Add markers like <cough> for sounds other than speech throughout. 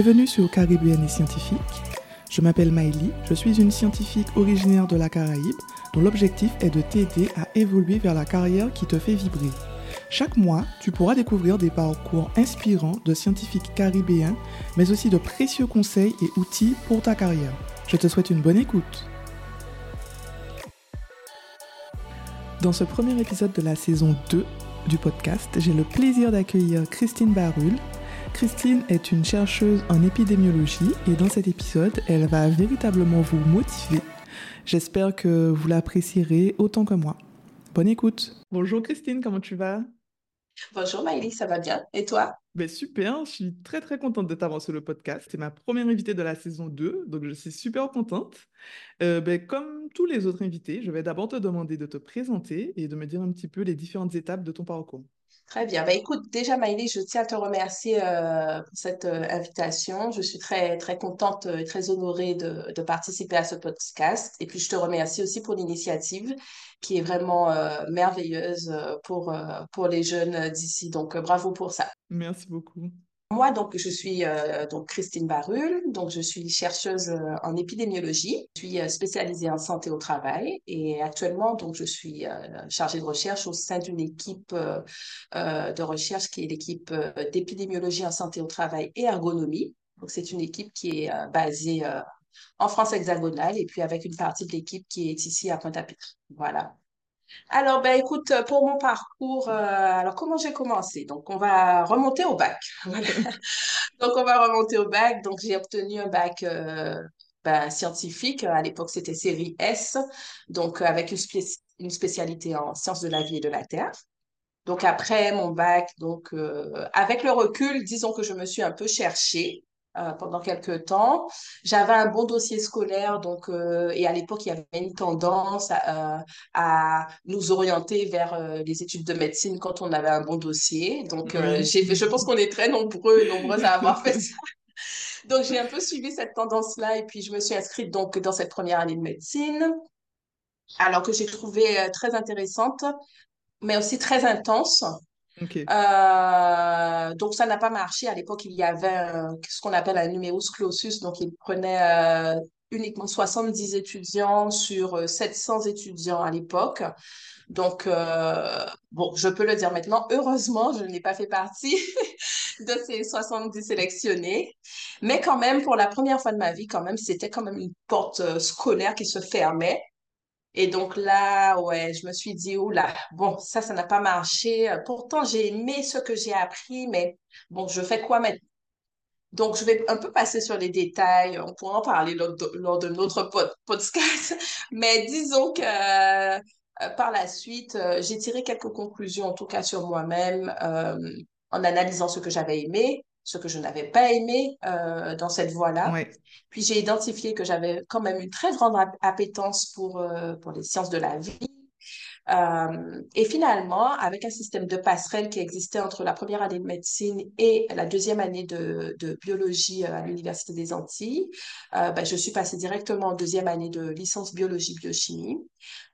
Bienvenue sur Caribéenne et scientifique. Je m'appelle Maëlie, je suis une scientifique originaire de la Caraïbe dont l'objectif est de t'aider à évoluer vers la carrière qui te fait vibrer. Chaque mois, tu pourras découvrir des parcours inspirants de scientifiques caribéens, mais aussi de précieux conseils et outils pour ta carrière. Je te souhaite une bonne écoute. Dans ce premier épisode de la saison 2 du podcast, j'ai le plaisir d'accueillir Christine Barul, Christine est une chercheuse en épidémiologie et dans cet épisode, elle va véritablement vous motiver. J'espère que vous l'apprécierez autant que moi. Bonne écoute. Bonjour Christine, comment tu vas? Bonjour Maëlie, ça va bien Et toi? Ben Super, je suis très très contente de t'avoir sur le podcast. C'est ma première invitée de la saison 2, donc je suis super contente. Euh, ben, comme tous les autres invités, je vais d'abord te demander de te présenter et de me dire un petit peu les différentes étapes de ton parcours. Très bien. Ben, écoute, déjà, Maïli, je tiens à te remercier euh, pour cette euh, invitation. Je suis très, très contente et très honorée de, participer à ce podcast. Et puis, je te remercie aussi pour l'initiative qui est vraiment euh, merveilleuse pour, pour les jeunes d'ici. Donc, bravo pour ça. Merci beaucoup. Moi, donc, je suis euh, donc Christine Barul, donc je suis chercheuse euh, en épidémiologie, je suis euh, spécialisée en santé au travail et actuellement, donc, je suis chargée de recherche au sein d'une équipe de recherche qui est l'équipe d'épidémiologie en santé au travail et ergonomie. Donc, c'est une équipe qui est basée en France hexagonale et puis avec une partie de l'équipe qui est ici à Pointe-à-Pitre. Voilà. Alors, ben, écoute, pour mon parcours, euh, alors comment j'ai commencé? Donc, on va remonter au bac. <laughs> Donc, on va remonter au bac. Donc, j'ai obtenu un bac euh, ben, scientifique. À l'époque, c'était série S, donc avec une, une, spécialité en sciences de la vie et de la terre. Donc, après mon bac, donc, euh, avec le recul, disons que je me suis un peu cherchée. Euh, pendant quelques temps. J'avais un bon dossier scolaire, donc, euh, et à l'époque, il y avait une tendance à, euh, nous orienter vers les études de médecine quand on avait un bon dossier. Donc, je pense qu'on est très nombreux et nombreuses à avoir fait ça. Donc, j'ai un peu suivi cette tendance-là et puis je me suis inscrite donc dans cette première année de médecine, alors que j'ai trouvé très intéressante, mais aussi très intense. Euh, donc, ça n'a pas marché. À l'époque, il y avait ce qu'on appelle un numerus clausus. Donc, il prenait euh, uniquement 70 étudiants sur 700 euh, étudiants à l'époque. Donc, bon, je peux le dire maintenant, heureusement, je n'ai pas fait partie <laughs> de ces 70 sélectionnés. Mais quand même, pour la première fois de ma vie, quand même, c'était quand même une porte scolaire qui se fermait. Et donc là, ouais, je me suis dit, oula, bon, ça, ça n'a pas marché. Pourtant, j'ai aimé ce que j'ai appris, mais bon, je fais quoi maintenant? Donc, je vais un peu passer sur les détails. On pourra en parler lors de, notre podcast. <laughs> Mais disons que euh, par la suite, euh, j'ai tiré quelques conclusions, en tout cas sur moi-même, euh, en analysant ce que j'avais aimé, ce que je n'avais pas aimé euh, dans cette voie-là. Puis j'ai identifié que j'avais quand même une très grande appétence pour, euh, pour les sciences de la vie. Euh, et finalement, avec un système de passerelle qui existait entre la première année de médecine et la deuxième année de, de biologie à l'Université des Antilles, ben, je suis passée directement en deuxième année de licence biologie-biochimie,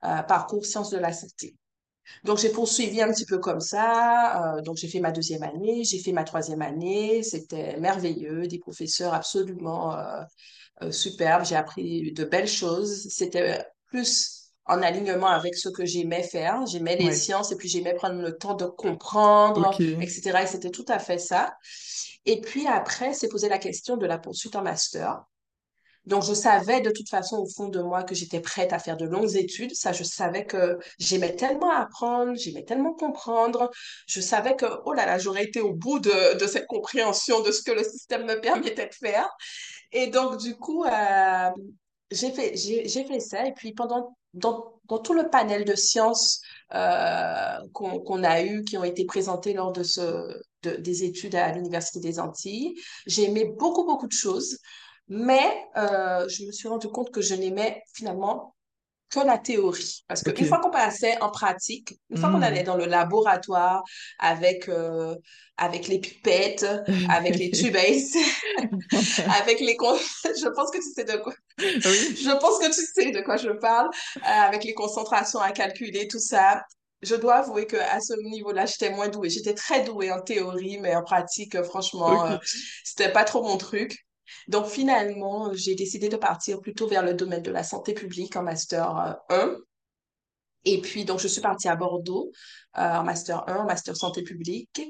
parcours sciences de la santé. Donc, j'ai poursuivi un petit peu comme ça. Euh, donc, j'ai fait ma deuxième année, j'ai fait ma troisième année. C'était merveilleux, des professeurs absolument euh, euh, superbes. J'ai appris de belles choses. C'était plus en alignement avec ce que j'aimais faire. J'aimais les sciences et puis j'aimais prendre le temps de comprendre, etc. Et c'était tout à fait ça. Et puis après, c'est posé la question de la poursuite en master. Donc, je savais de toute façon au fond de moi que j'étais prête à faire de longues études. Ça, je savais que j'aimais tellement apprendre, j'aimais tellement comprendre. Je savais que, oh là là, j'aurais été au bout de, cette compréhension de ce que le système me permettait de faire. Et donc, du coup, euh, j'ai fait, fait ça. Et puis, pendant, dans, dans tout le panel de sciences euh, qu'on, a eu, qui ont été présentés lors de ce, de, des études à l'Université des Antilles, j'ai aimé beaucoup, beaucoup de choses. Mais euh, je me suis rendu compte que je n'aimais finalement que la théorie. Parce qu'une une fois qu'on passait en pratique, une fois qu'on hmm. allait dans le laboratoire avec, euh, avec les pipettes, avec les <laughs> tubes, <laughs> avec les... <laughs> je pense que tu sais de quoi... Je pense que tu sais de quoi je parle. Euh, avec les concentrations à calculer, tout ça. je dois avouer qu'à ce niveau-là, j'étais moins douée. J'étais très douée en théorie, mais en pratique, franchement, euh, Ok. c'était pas trop mon truc. Donc finalement, j'ai décidé de partir plutôt vers le domaine de la santé publique en master euh, 1. Et puis, donc, je suis partie à Bordeaux euh, en master 1, en master santé publique.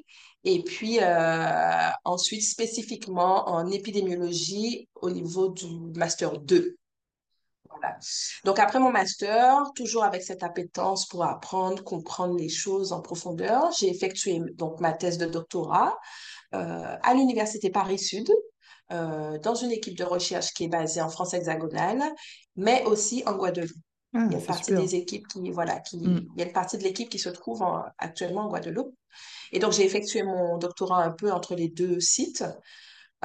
Et puis, euh, ensuite, spécifiquement en épidémiologie au niveau du master 2. Voilà. Donc, après mon master, toujours avec cette appétence pour apprendre, comprendre les choses en profondeur, j'ai effectué donc ma thèse de doctorat euh, à l'Université Paris-Sud, euh, dans une équipe de recherche qui est basée en France hexagonale, mais aussi en Guadeloupe. Il y Ah, a une c'est partie super. des équipes qui, voilà, Mm. il y a une partie de l'équipe qui se trouve en- actuellement en Guadeloupe. Et donc, j'ai effectué mon doctorat un peu entre les deux sites.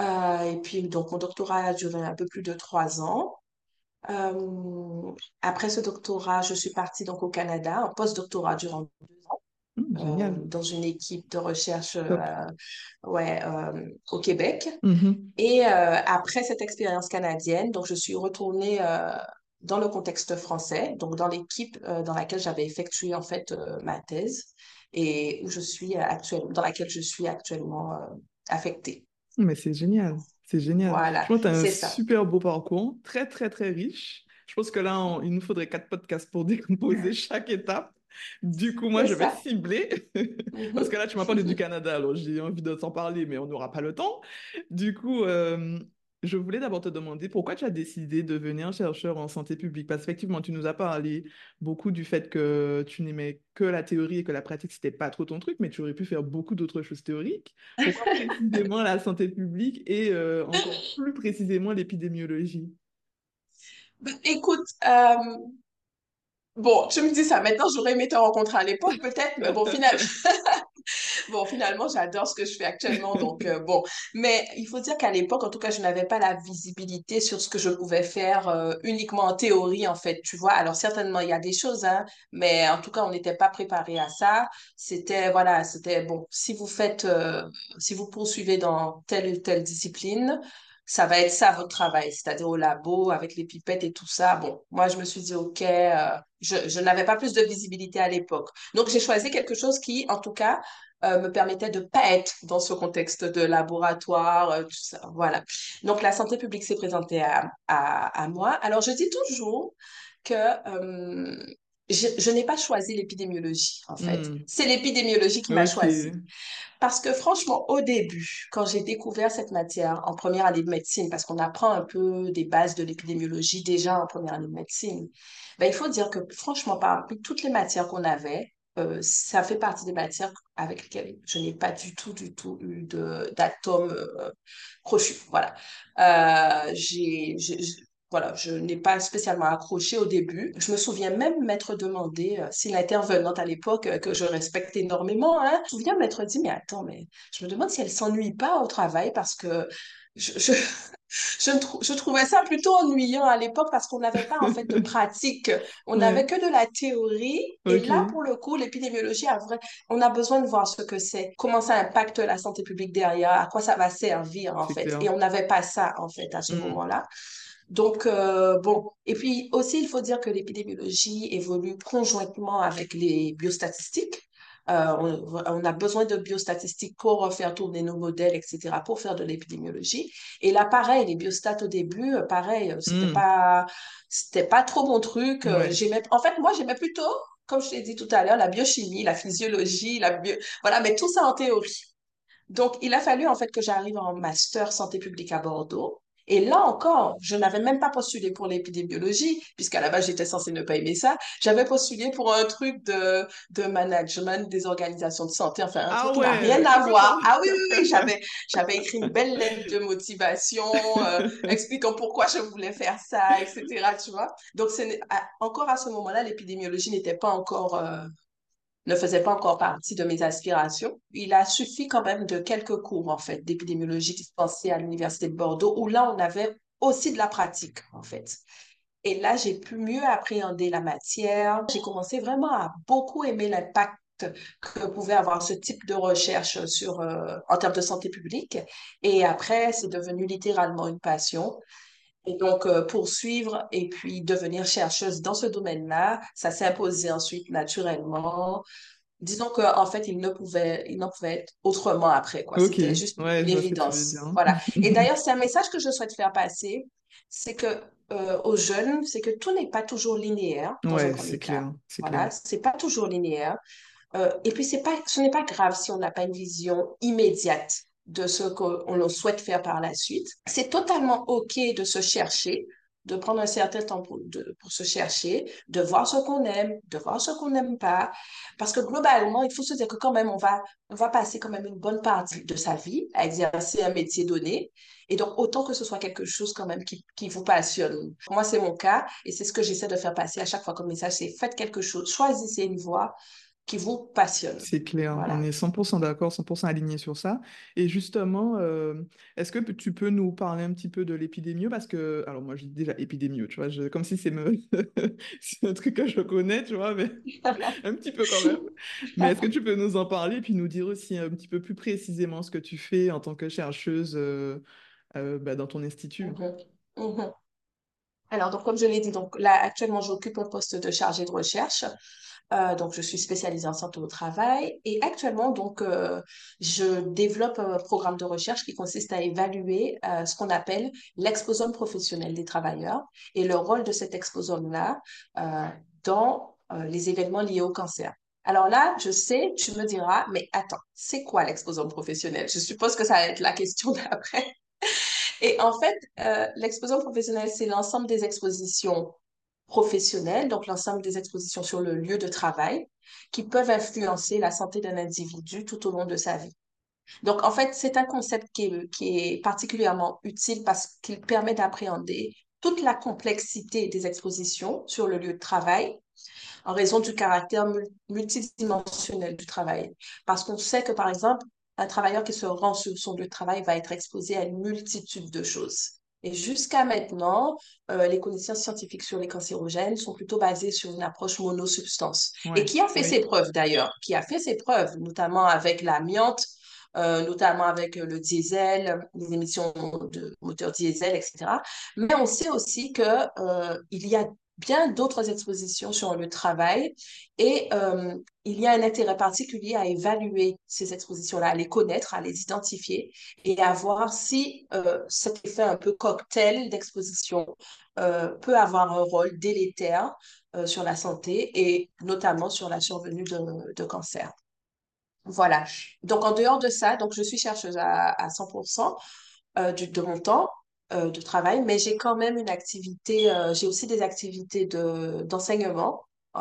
Euh, et puis, donc, mon doctorat a duré un peu plus de trois ans. Euh, après ce doctorat, je suis partie donc au Canada, en post-doctorat durant deux euh, dans une équipe de recherche euh, ouais, euh, au Québec. Mhm. Et après cette expérience canadienne, donc je suis retournée dans le contexte français, donc dans l'équipe dans laquelle j'avais effectué en fait ma thèse et où je suis actuellement, dans laquelle je suis actuellement affectée. Mais c'est génial. C'est génial. Je Voilà, pense que tu as un ça. super beau parcours, très, très, très riche. Je pense que là, on- il nous faudrait quatre podcasts pour <laughs> décomposer chaque étape. Du coup, moi, je vais cibler. Parce que Mhm. là, tu m'as parlé du Canada, alors j'ai envie de t'en parler, mais on n'aura pas le temps. Du coup, euh, je voulais d'abord te demander pourquoi tu as décidé de devenir chercheur en santé publique? Parce qu'effectivement, tu nous as parlé beaucoup du fait que tu n'aimais que la théorie et que la pratique, c'était pas trop ton truc, mais tu aurais pu faire beaucoup d'autres choses théoriques. Pourquoi <laughs> précisément la santé publique et euh, encore plus précisément l'épidémiologie? Ben, Écoute, euh, bon, tu me dis ça maintenant, j'aurais aimé te rencontrer à l'époque peut-être, mais bon, finalement, <laughs> Bon, finalement, j'adore ce que je fais actuellement, donc euh, bon. Mais il faut dire qu'à l'époque, en tout cas, je n'avais pas la visibilité sur ce que je pouvais faire euh, uniquement en théorie, en fait, tu vois. Alors, certainement, il y a des choses, hein, mais en tout cas, on n'était pas préparé à ça. C'était, voilà, c'était, bon, si vous faites, euh, si vous poursuivez dans telle ou telle discipline, ça va être ça votre travail, c'est-à-dire au labo, avec les pipettes et tout ça. Bon, moi, je me suis dit, OK, euh, je, je n'avais pas plus de visibilité à l'époque. Donc, j'ai choisi quelque chose qui, en tout cas, euh, me permettait de pas être dans ce contexte de laboratoire, euh, tout ça. Voilà. Donc, la santé publique s'est présentée à, à, à moi. Alors, je dis toujours que je, je n'ai pas choisi l'épidémiologie, en fait. Hmm, C'est l'épidémiologie qui m'a ok. choisi. Parce que franchement, au début, quand j'ai découvert cette matière en première année de médecine, parce qu'on apprend un peu des bases de l'épidémiologie déjà en première année de médecine, ben, il faut dire que franchement, parmi toutes les matières qu'on avait, euh, ça fait partie des matières avec lesquelles je n'ai pas du tout, du tout eu d'atomes euh, crochus. Voilà. Euh, j'ai, j'ai- voilà, je n'ai pas spécialement accroché au début. Je me souviens même m'être demandé euh, si l'intervenante à l'époque, euh, que je respecte énormément, hein, je me souviens m'être dit, mais attends, mais je me demande si elle s'ennuie pas au travail parce que je, je, <laughs> je, trou- je trouvais ça plutôt ennuyant à l'époque parce qu'on n'avait pas en fait de <laughs> pratique. On n'avait Ouais, que de la théorie. Et là, pour le coup, l'épidémiologie, on a besoin de voir ce que c'est, comment ça impacte la santé publique derrière, à quoi ça va servir en fait. clair. Et on n'avait pas ça en fait à ce Hmm, moment-là. Donc, euh, bon, et puis aussi, il faut dire que l'épidémiologie évolue conjointement avec les biostatistiques. Euh, on, on a besoin de biostatistiques pour faire tourner nos modèles, etc., pour faire de l'épidémiologie. Et là, pareil, les biostats au début, euh, pareil, c'était hmm, pas, c'était pas trop mon truc. Ouais, J'aimais, en fait, moi, j'aimais plutôt, comme je t'ai dit tout à l'heure, la biochimie, la physiologie, la bio, voilà, mais tout ça en théorie. Donc, il a fallu en fait que j'arrive en master santé publique à Bordeaux. Et là encore, je n'avais même pas postulé pour l'épidémiologie, puisqu'à la base, j'étais censée ne pas aimer ça. J'avais postulé pour un truc de, de management des organisations de santé, enfin, un truc Ah qui n'a rien à voir. Ah oui, oui, oui, j'avais, j'avais écrit une belle lettre de motivation, euh, expliquant pourquoi je voulais faire ça, etc., tu vois. Donc, c'est, encore à ce moment-là, l'épidémiologie n'était pas encore euh, ne faisait pas encore partie de mes aspirations. Il a suffi quand même de quelques cours, en fait, d'épidémiologie dispensés à l'Université de Bordeaux, où là, on avait aussi de la pratique, en fait. Et là, j'ai pu mieux appréhender la matière. J'ai commencé vraiment à beaucoup aimer l'impact que pouvait avoir ce type de recherche sur, euh, en termes de santé publique. Et après, c'est devenu littéralement une passion. Et donc, euh, poursuivre et puis devenir chercheuse dans ce domaine-là, ça s'est imposé ensuite naturellement. Disons qu'en fait, il ne pouvait, il n'en pouvait être autrement après, quoi. Ok, C'était juste ouais, une évidence. Voilà. <laughs> Et d'ailleurs, c'est un message que je souhaite faire passer, c'est que euh, aux jeunes, c'est que tout n'est pas toujours linéaire Ouais, c'est clair, c'est. Voilà, c'est pas toujours linéaire. Euh, et puis, c'est pas, ce n'est pas grave si on n'a pas une vision immédiate de ce qu'on souhaite faire par la suite. C'est totalement OK de se chercher, de prendre un certain temps pour, pour se chercher, de voir ce qu'on aime, de voir ce qu'on n'aime pas. Parce que globalement, il faut se dire que quand même, on va, on va passer quand même une bonne partie de sa vie à exercer un métier donné. Et donc, autant que ce soit quelque chose quand même qui, qui vous passionne. Moi, c'est mon cas et c'est ce que j'essaie de faire passer à chaque fois comme message, c'est faites quelque chose, choisissez une voie qui vous passionne. C'est clair, on est 100% d'accord, 100% aligné sur ça. Et justement, euh, est-ce que tu peux nous parler un petit peu de l'épidémie? Parce que, alors moi je dis déjà épidémie, tu vois, je- comme si c'est me... <laughs> un truc que je connais, tu vois, mais <laughs> un petit peu quand même. Mais est-ce que tu peux nous en parler et puis nous dire aussi un petit peu plus précisément ce que tu fais en tant que chercheuse euh, euh, bah, dans ton institut? Mhm. Mhm. Alors, donc, comme je l'ai dit, donc là, actuellement, j'occupe un poste de chargé de recherche. Euh, donc, je suis spécialisée en santé au travail. Et actuellement, donc, euh, je développe un programme de recherche qui consiste à évaluer euh, ce qu'on appelle l'exposome professionnel des travailleurs et le rôle de cet exposome-là euh, dans euh, les événements liés au cancer. Alors là, je sais, tu me diras, mais attends, c'est quoi l'exposome professionnel? Je suppose que ça va être la question <laughs> d'après. Et en fait, euh, l'exposition professionnelle, c'est l'ensemble des expositions professionnelles, donc l'ensemble des expositions sur le lieu de travail, qui peuvent influencer la santé d'un individu tout au long de sa vie. Donc, en fait, c'est un concept qui est particulièrement utile parce qu'il permet d'appréhender toute la complexité des expositions sur le lieu de travail en raison du caractère multidimensionnel du travail. Parce qu'on sait que, par exemple, un travailleur qui se rend sur son lieu de travail va être exposé à une multitude de choses. Et jusqu'à maintenant, euh, les connaissances scientifiques sur les cancérogènes sont plutôt basées sur une approche monosubstance. Ouais, Et qui a fait oui. ses preuves d'ailleurs, qui a fait ses preuves, notamment avec l'amiante, euh, notamment avec le diesel, les émissions de moteurs diesel, etc. Mais on sait aussi qu'il euh, y a bien d'autres expositions sur le travail et euh, il y a un intérêt particulier à évaluer ces expositions-là, à les connaître, à les identifier et à voir si euh, cet effet un peu cocktail d'exposition euh, peut avoir un rôle délétère sur la santé et notamment sur la survenue de, cancer. Voilà. Donc, en dehors de ça, donc je suis chercheuse à, à 100% euh, du, de mon temps euh, de travail, mais j'ai quand même une activité, euh, j'ai aussi des activités de, d'enseignement euh,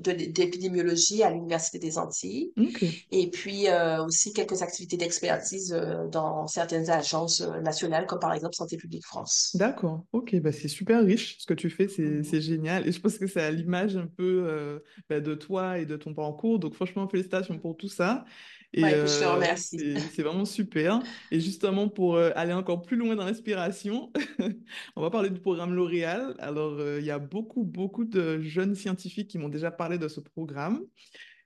de, d'épidémiologie à l'Université des Antilles et puis aussi quelques activités d'expertise dans certaines agences nationales, comme par exemple Santé publique France. D'accord, ok, bah c'est super riche ce que tu fais, c'est Mhm. c'est génial. Et je pense que c'est à l'image un peu bah, de toi et de ton parcours. Donc franchement, félicitations pour tout ça. Et Ouais, je te euh, remercie. c'est vraiment super. Et justement, pour euh, aller encore plus loin dans l'inspiration, <laughs> on va parler du programme L'Oréal. Alors, euh, il y a beaucoup, beaucoup de jeunes scientifiques qui m'ont déjà parlé de ce programme.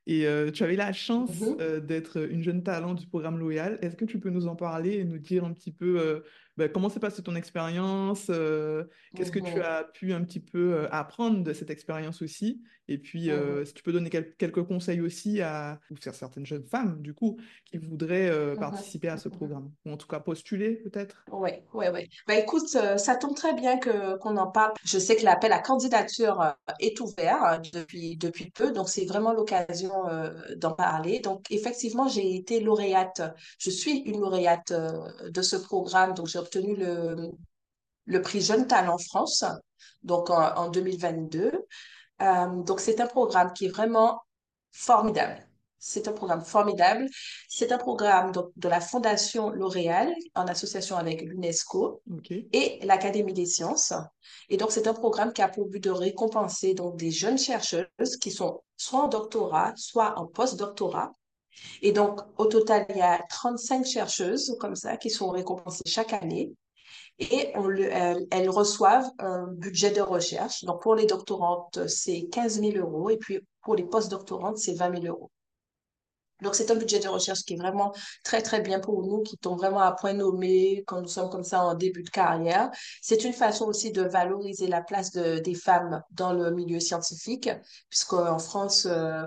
Et euh, tu avais la chance Mhm. euh, d'être une jeune talent du programme Loyal. Est-ce que tu peux nous en parler et nous dire un petit peu euh, ben, comment s'est passée ton expérience, euh, qu'est-ce que tu Mhm. as pu un petit peu euh, apprendre de cette expérience aussi, et puis euh, Mhm. si tu peux donner quel- quelques conseils aussi à ou certaines jeunes femmes du coup qui voudraient euh, Mhm. participer à ce programme, ou en tout cas postuler peut-être? Oui, oui, oui. Ben, écoute, euh, ça tombe très bien que qu'on en parle. Je sais que l'appel à candidature euh, est ouvert euh, depuis, depuis peu, donc c'est vraiment l'occasion euh, d'en parler. Donc, effectivement, j'ai été lauréate. Je suis une lauréate euh, de ce programme, donc j'ai obtenu le, le prix Jeune Talent France, donc en, en 2022. Euh, donc, c'est un programme qui est vraiment formidable. C'est un programme formidable. C'est un programme de la Fondation L'Oréal en association avec l'UNESCO et l'Académie des sciences. Et donc, c'est un programme qui a pour but de récompenser donc, des jeunes chercheuses qui sont soit en doctorat, soit en post-doctorat. Et donc, au total, il y a 35 chercheuses comme ça qui sont récompensées chaque année et le, elles, reçoivent un budget de recherche. Donc, pour les doctorantes, c'est 15 000 euros et puis pour les post-doctorantes, c'est 20 000 euros. Donc, c'est un budget de recherche qui est vraiment très, très bien pour nous, qui tombe vraiment à point nommé quand nous sommes comme ça en début de carrière. C'est une façon aussi de valoriser la place de, des femmes dans le milieu scientifique, puisqu'en France, euh,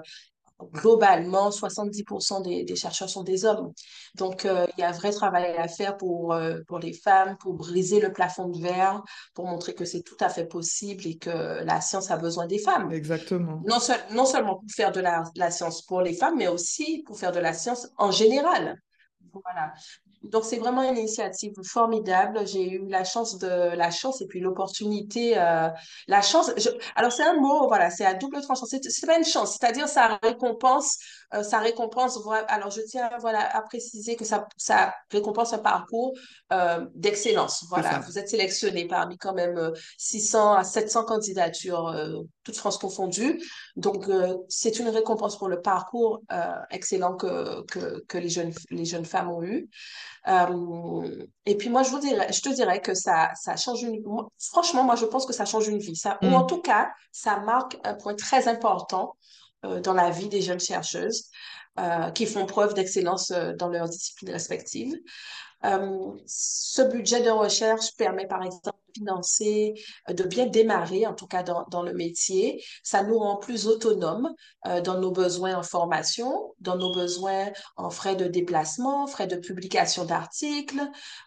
globalement, 70% des, des, chercheurs sont des hommes. Donc, euh, il y a un vrai travail à faire pour, euh, pour les femmes, pour briser le plafond de verre, pour montrer que c'est tout à fait possible et que la science a besoin des femmes. Exactement. Non, seul, non seulement pour faire de la, la science pour les femmes, mais aussi pour faire de la science en général. Voilà. Donc, c'est vraiment une initiative formidable. J'ai eu la chance de la chance et puis l'opportunité. Euh, la chance. Alors, c'est un mot, voilà, c'est à double tranchant. C'est, c'est pas une chance, c'est-à-dire ça récompense, euh, ça récompense. Alors, je tiens voilà, à préciser que ça, ça récompense un parcours euh, d'excellence. Voilà, vous êtes sélectionné parmi quand même 600 à 700 candidatures, euh, toutes France confondues. Donc, euh, c'est une récompense pour le parcours euh, excellent que, que, que les, jeunes, les jeunes femmes ont eu. Euh, et puis moi, je, vous dirais, je te dirais que ça, ça change une... franchement, moi, je pense que ça change une vie. Ça, Ou en tout cas, ça marque un point très important euh, dans la vie des jeunes chercheuses euh, qui font preuve d'excellence euh, dans leurs disciplines respectives. Euh, ce budget de recherche permet, par exemple, financer, euh, de bien démarrer, en tout cas dans, le métier. Ça nous rend plus autonomes euh, dans nos besoins en formation, dans nos besoins en frais de déplacement, frais de publication d'articles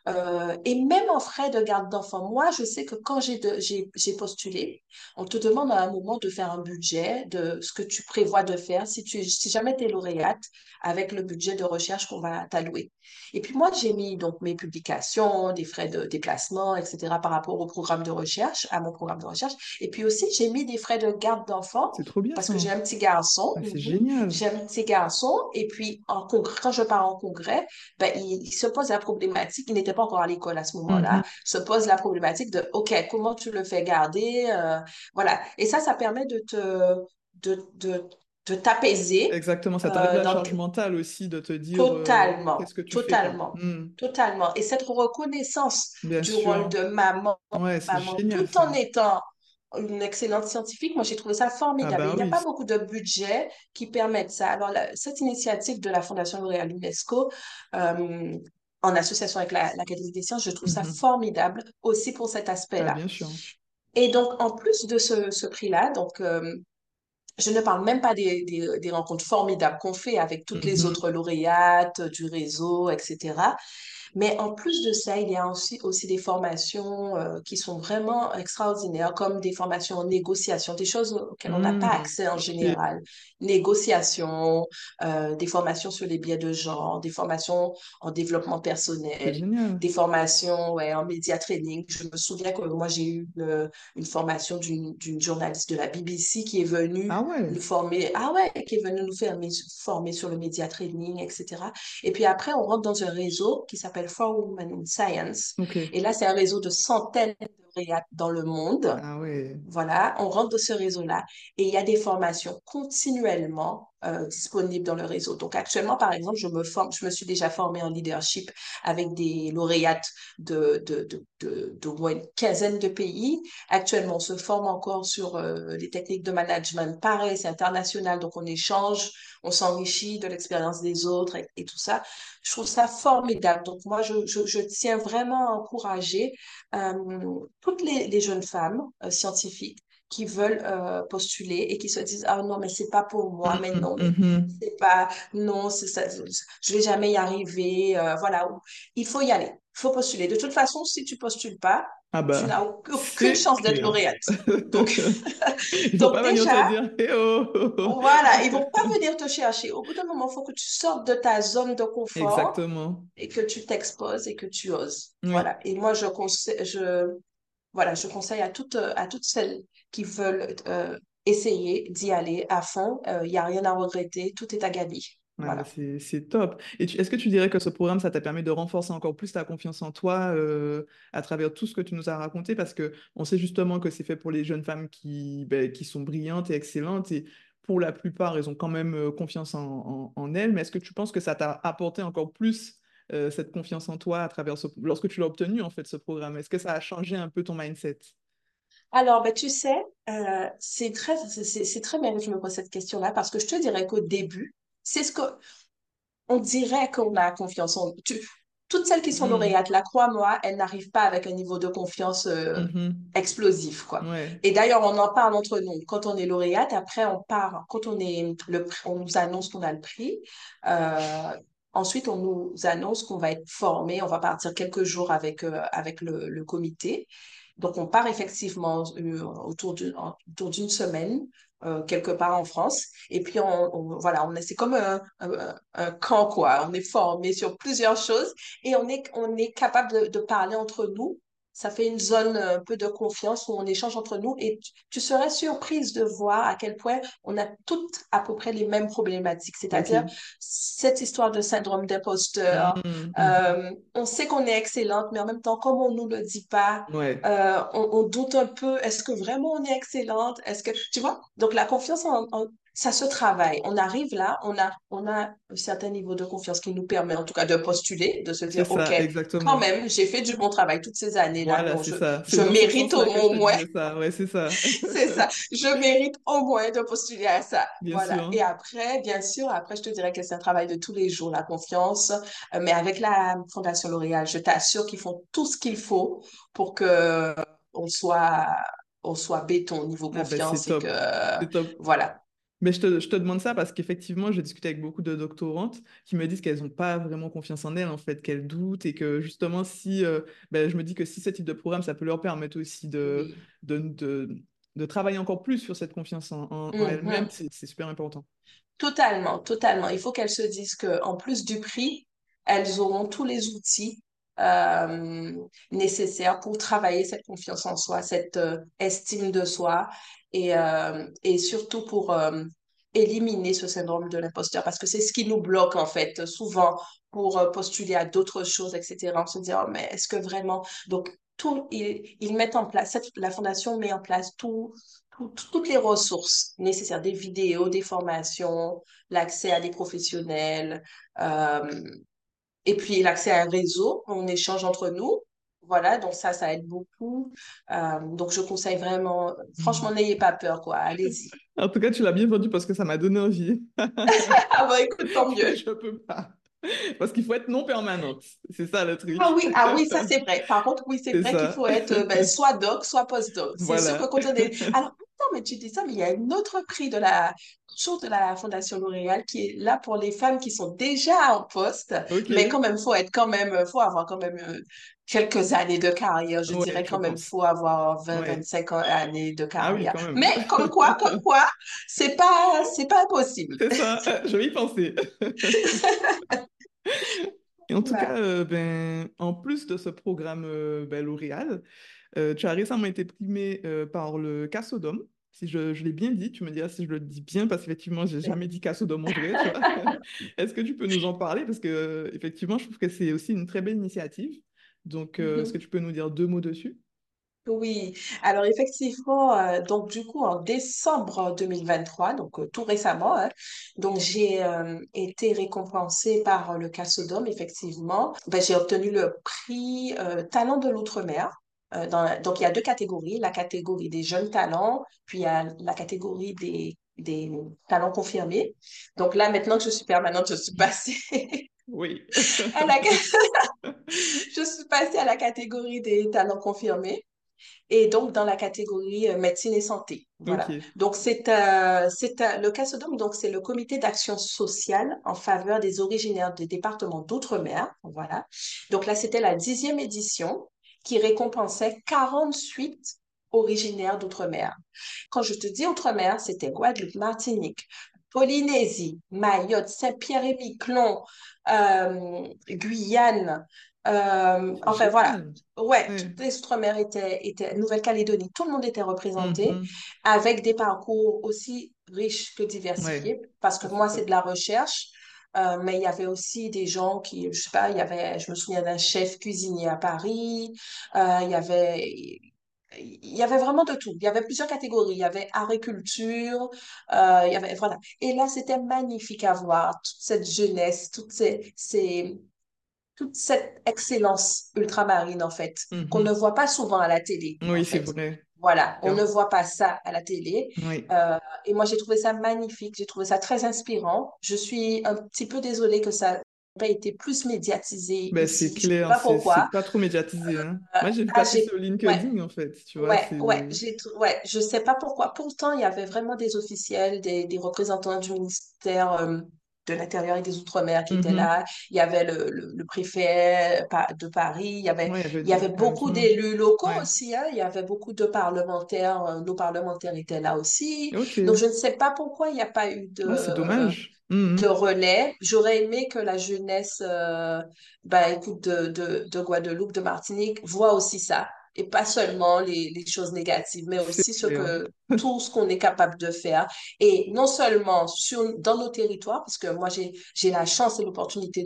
euh, et même en frais de garde d'enfants. Moi, je sais que quand j'ai postulé, on te demande à un moment de faire un budget de ce que tu prévois de faire si, si jamais tu es lauréate avec le budget de recherche qu'on va t'allouer. Et puis moi, j'ai mis donc mes publications, des frais de déplacement, etc. par rapport au programme de recherche, à mon programme de recherche. Et puis aussi, j'ai mis des frais de garde d'enfants. C'est trop bien. Parce que j'ai un petit garçon. Ah, c'est génial. J'ai un petit garçon. Et puis, en congrès, quand je pars en congrès, ben, il, il se pose la problématique, il n'était pas encore à l'école à ce moment-là, mm -hmm. se pose la problématique de, OK, comment tu le fais garder? Euh, voilà. Et ça, ça permet de te, de, de de t'apaiser. Exactement, ça t'arrête euh, la charge mentale aussi de te dire totalement, euh, qu'est-ce que tu totalement, fais. Mm. Totalement. Et cette reconnaissance Bien du sûr. rôle de maman, ouais, maman génial, tout ça. en étant une excellente scientifique, moi j'ai trouvé ça formidable. Ah bah Il n'y a oui. pas beaucoup de budget qui permettent ça. Alors, la, cette initiative de la Fondation L'Oréal UNESCO, euh, en association avec l'Académie la, des sciences, je trouve Mm ça -hmm. formidable aussi pour cet Ah, aspect-là. bien sûr. Et donc, en plus de ce, ce prix-là, donc, euh, je ne parle même pas des, des, des rencontres formidables qu'on fait avec toutes Mm les -hmm. autres lauréates du réseau, etc. Mais en plus de ça, il y a aussi, aussi des formations euh, qui sont vraiment extraordinaires, comme des formations en négociation, des choses auxquelles on n'a pas Mm. accès en Ok. général. Négociation, euh, des formations sur les biais de genre, des formations en développement personnel, des formations ouais, en média training. Je me souviens que moi, j'ai eu une, une formation d'une d'une journaliste de la BBC qui est venue Ah ouais. nous former, ah ouais, qui est venue nous faire former sur le média training, etc. Et puis après, on rentre dans un réseau qui s'appelle For Women in Science. Ok. Et là, c'est un réseau de centaines de dans le monde. Ah. Voilà, on rentre dans ce réseau-là et il y a des formations continuellement euh, disponibles dans le réseau. Donc actuellement, par exemple, je me forme, je me suis déjà formée en leadership avec des lauréates de, de, de, de, de moins une quinzaine de pays. Actuellement, on se forme encore sur euh, les techniques de management. Pareil, c'est international, donc on échange, on s'enrichit de l'expérience des autres et, et, tout ça. Je trouve ça formidable. Donc moi, je, je, je tiens vraiment à encourager euh, toutes les, les, jeunes femmes euh, scientifiques qui veulent euh, postuler et qui se disent ah non mais c'est pas pour moi mais non mais Mm -hmm. c'est pas non ça je vais jamais y arriver euh, voilà. Il faut y aller il faut postuler. De toute façon si tu postules pas ah bah, tu n'as aucune chance d'être lauréate. <laughs> Donc ils vont donc pas déjà venir te dire hey oh. voilà ils vont pas <laughs> venir te chercher. Au bout d'un moment il faut que tu sortes de ta zone de confort exactement. et que tu t'exposes et que tu oses. Oui. voilà. Et moi je conseille je voilà, je conseille à toutes, à toutes celles qui veulent euh, essayer d'y aller à fond. Il euh, n'y a rien à regretter, tout est à gagner. Ouais, voilà. C'est top. Et est-ce que tu dirais que ce programme, ça t'a permis de renforcer encore plus ta confiance en toi euh, à travers tout ce que tu nous as raconté? Parce qu'on sait justement que c'est fait pour les jeunes femmes qui, ben, qui sont brillantes et excellentes. Et pour la plupart, elles ont quand même confiance en, en, en elles. Mais est-ce que tu penses que ça t'a apporté encore plus euh, cette confiance en toi à travers ce... lorsque tu l'as obtenu en fait ce programme? Est-ce que ça a changé un peu ton mindset? Alors, ben, tu sais, euh, c'est très, c'est très bien que je me pose cette question-là parce que je te dirais qu'au début, c'est ce que on dirait qu'on a confiance en tu, toutes celles qui sont Mm. lauréates, là, crois-moi, elles n'arrivent pas avec un niveau de confiance euh, Mhm. explosif, quoi. Ouais. Et d'ailleurs, on en parle entre nous. Quand on est lauréate, après, on part, quand on est le, on nous annonce qu'on a le prix. euh, ensuite, on nous annonce qu'on va être formé. On va partir quelques jours avec, euh, avec le, comité. Donc, on part effectivement euh, autour d'une semaine, euh, quelque part en France. Et puis, on, voilà, on est, c'est comme un, un, un camp, quoi. On est formé sur plusieurs choses et on est, on est capable de, de parler entre nous. Ça fait une zone un peu de confiance où on échange entre nous et tu, tu serais surprise de voir à quel point on a toutes à peu près les mêmes problématiques, c'est-à-dire Ok. cette histoire de syndrome d'imposteur. Mhm. Mhm. Euh, on sait qu'on est excellente, mais en même temps, comme on nous le dit pas, Ouais. euh, on, on doute un peu, est-ce que vraiment on est excellente? Est-ce que, tu vois? Donc, la confiance, en, en- ça se travaille. On arrive là, on a, on a un certain niveau de confiance qui nous permet en tout cas de postuler, de se C'est dire, OK, ça, quand exactement. même, j'ai fait du bon travail toutes ces années-là, Voilà, c'est je, ça. je C'est mérite au, moins disais ça. Ouais, c'est ça. <laughs> c'est ça. Je mérite au moins de postuler à ça. Bien Voilà. Et sûr. après, bien sûr, après, je te dirais que c'est un travail de tous les jours, la confiance. Euh, Mais avec la Fondation L'Oréal, je t'assure qu'ils font tout ce qu'il faut pour que on soit, on soit béton au niveau Ah ben c'est confiance et que. C'est voilà. Mais je te, je te demande ça parce qu'effectivement, j'ai discuté avec beaucoup de doctorantes qui me disent qu'elles n'ont pas vraiment confiance en elles, en fait, qu'elles doutent et que justement, si, euh, ben, je me dis que si ce type de programme, ça peut leur permettre aussi de, de, de, de travailler encore plus sur cette confiance en, en, en elles-mêmes, Mhm. c'est super important. Totalement, totalement. Il faut qu'elles se disent que, en plus du prix, elles auront tous les outils euh, nécessaires pour travailler cette confiance en soi, cette euh, estime de soi et, euh, et surtout pour euh, éliminer ce syndrome de l'imposteur parce que c'est ce qui nous bloque en fait souvent pour postuler à d'autres choses, etc. On se dit, oh, mais est-ce que vraiment... Donc, tout, ils, ils mettent en place, la fondation met en place tout tout- toutes les ressources nécessaires, des vidéos, des formations, l'accès à des professionnels, euh, et puis l'accès à un réseau, on échange entre nous. Voilà, donc ça, ça aide beaucoup. Euh, donc je conseille vraiment, franchement, n'ayez pas peur, quoi, allez-y. En tout cas, tu l'as bien vendu parce que ça m'a donné envie. <laughs> Ah bon, écoute, tant mieux. <laughs> Je peux pas. Parce qu'il faut être non permanente. C'est ça le Ah truc. oui, ah oui, ça <laughs> c'est vrai. Par contre, oui, c'est vrai qu'il faut être euh, ben, soit doc, soit post-doc. C'est sûr que Voilà. quand on est... Alors, non, mais tu dis ça, mais il y a un autre prix de la chose de la Fondation L'Oréal qui est là pour les femmes qui sont déjà en poste, mais quand même, faut être quand même, faut avoir quand même euh, quelques années de carrière. Je Ouais, dirais quand même, faut avoir vingt Ouais. vingt-cinq ans- années de Ah oui, carrière. Mais comme quoi, <laughs> comme quoi, c'est pas, c'est pas impossible. C'est ça. Je vais y penser. <laughs> Et en tout cas, euh, ben, en plus de ce programme euh, ben, L'Oréal, tu as récemment été primé euh, par le Cassodome. Si je, je l'ai bien dit, tu me diras si je le dis bien, parce qu'effectivement, j'ai jamais dit Cassodome en vrai. <laughs> Est-ce que tu peux nous en parler? Parce que, effectivement, je trouve que c'est aussi une très belle initiative. Donc, euh, est-ce que tu peux nous dire deux mots dessus? Oui, alors effectivement, euh, donc du coup en décembre 2023, donc euh, tout récemment, hein, donc j'ai euh, été récompensée par le Cassodome, effectivement. Ben, j'ai obtenu le prix euh, Talent de l'Outre-mer. Euh, dans- donc il y a deux catégories, la catégorie des jeunes talents, puis il y a la catégorie des, des talents confirmés. Donc là, maintenant que je suis permanente, je suis passée Oui. <laughs> à la, <laughs> je suis passée à la catégorie des talents confirmés et donc dans la catégorie euh, médecine et santé. Voilà. Donc c'est euh, c'est euh, le CASODOM, donc c'est le comité d'action sociale en faveur des originaires des départements d'outre-mer. Voilà. Donc là c'était la dixième édition qui récompensait 48 originaires d'outre-mer. Quand je te dis outre-mer, c'était Guadeloupe, Martinique, Polynésie, Mayotte, Saint-Pierre-et-Miquelon, euh, Guyane. euh, enfin voilà. Ouais, Ouais. toutes les Outre-mer étaient, étaient Nouvelle-Calédonie, tout le monde était représenté Mhm. avec des parcours aussi riches que diversifiés, parce que moi, c'est de la recherche, euh, mais il y avait aussi des gens qui, je sais pas, il y avait, je me souviens d'un chef cuisinier à Paris, euh, il y avait, il y avait vraiment de tout. Il y avait plusieurs catégories. Il y avait agriculture, euh, il y avait, voilà. Et là, c'était magnifique à voir, toute cette jeunesse, toutes ces, ces, toute cette excellence ultramarine, en fait, qu'on ne Mhm. voit pas souvent à la télé, Oui, c'est vrai. Voilà, on ne voit pas ça à la télé. Oui. Euh, et moi, j'ai trouvé ça magnifique, j'ai trouvé ça très inspirant. Je suis un petit peu désolée que ça n'ait pas été plus médiatisé Ben, c'est clair, pas c'est pas trop médiatisé, hein. Euh, Moi, j'ai vu ah, passer sur ouais, LinkedIn, en fait, tu vois, Ouais, ouais, ouais, je sais pas pourquoi. Pourtant, il y avait vraiment des officiels, des, des représentants du ministère euh, de l'Intérieur et des Outre-mer qui étaient Mhm. là. Il y avait le, le, le préfet de Paris. Il y avait, Ouais, il y avait beaucoup d'élus locaux Ouais. aussi, hein. Il y avait beaucoup de parlementaires. euh, nos parlementaires étaient là aussi. Donc, je ne sais pas pourquoi il n'y a pas eu de, Ah, c'est euh, dommage. de relais. J'aurais aimé que la jeunesse, euh, ben, écoute, de, de, de Guadeloupe, de Martinique, voit aussi ça. Et pas seulement les, les choses négatives, mais aussi ce clair. que, <laughs> tout ce qu'on est capable de faire. Et non seulement sur, dans nos territoires, parce que moi, j'ai, la chance et l'opportunité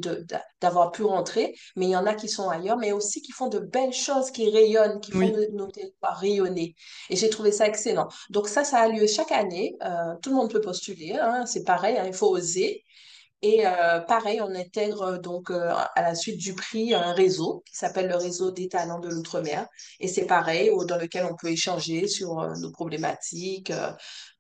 d'avoir pu rentrer, mais il y en a qui sont ailleurs, mais aussi qui font de belles choses, qui rayonnent, qui font de- nos territoires rayonner. Et j'ai trouvé ça excellent. Donc ça, ça a lieu chaque année. Euh, tout le monde peut postuler, hein, c'est pareil, hein, il faut oser. Et euh, pareil, on intègre euh, donc euh, à la suite du prix un réseau qui s'appelle le réseau des talents de l'outre-mer. Et c'est pareil, dans lequel on peut échanger sur nos problématiques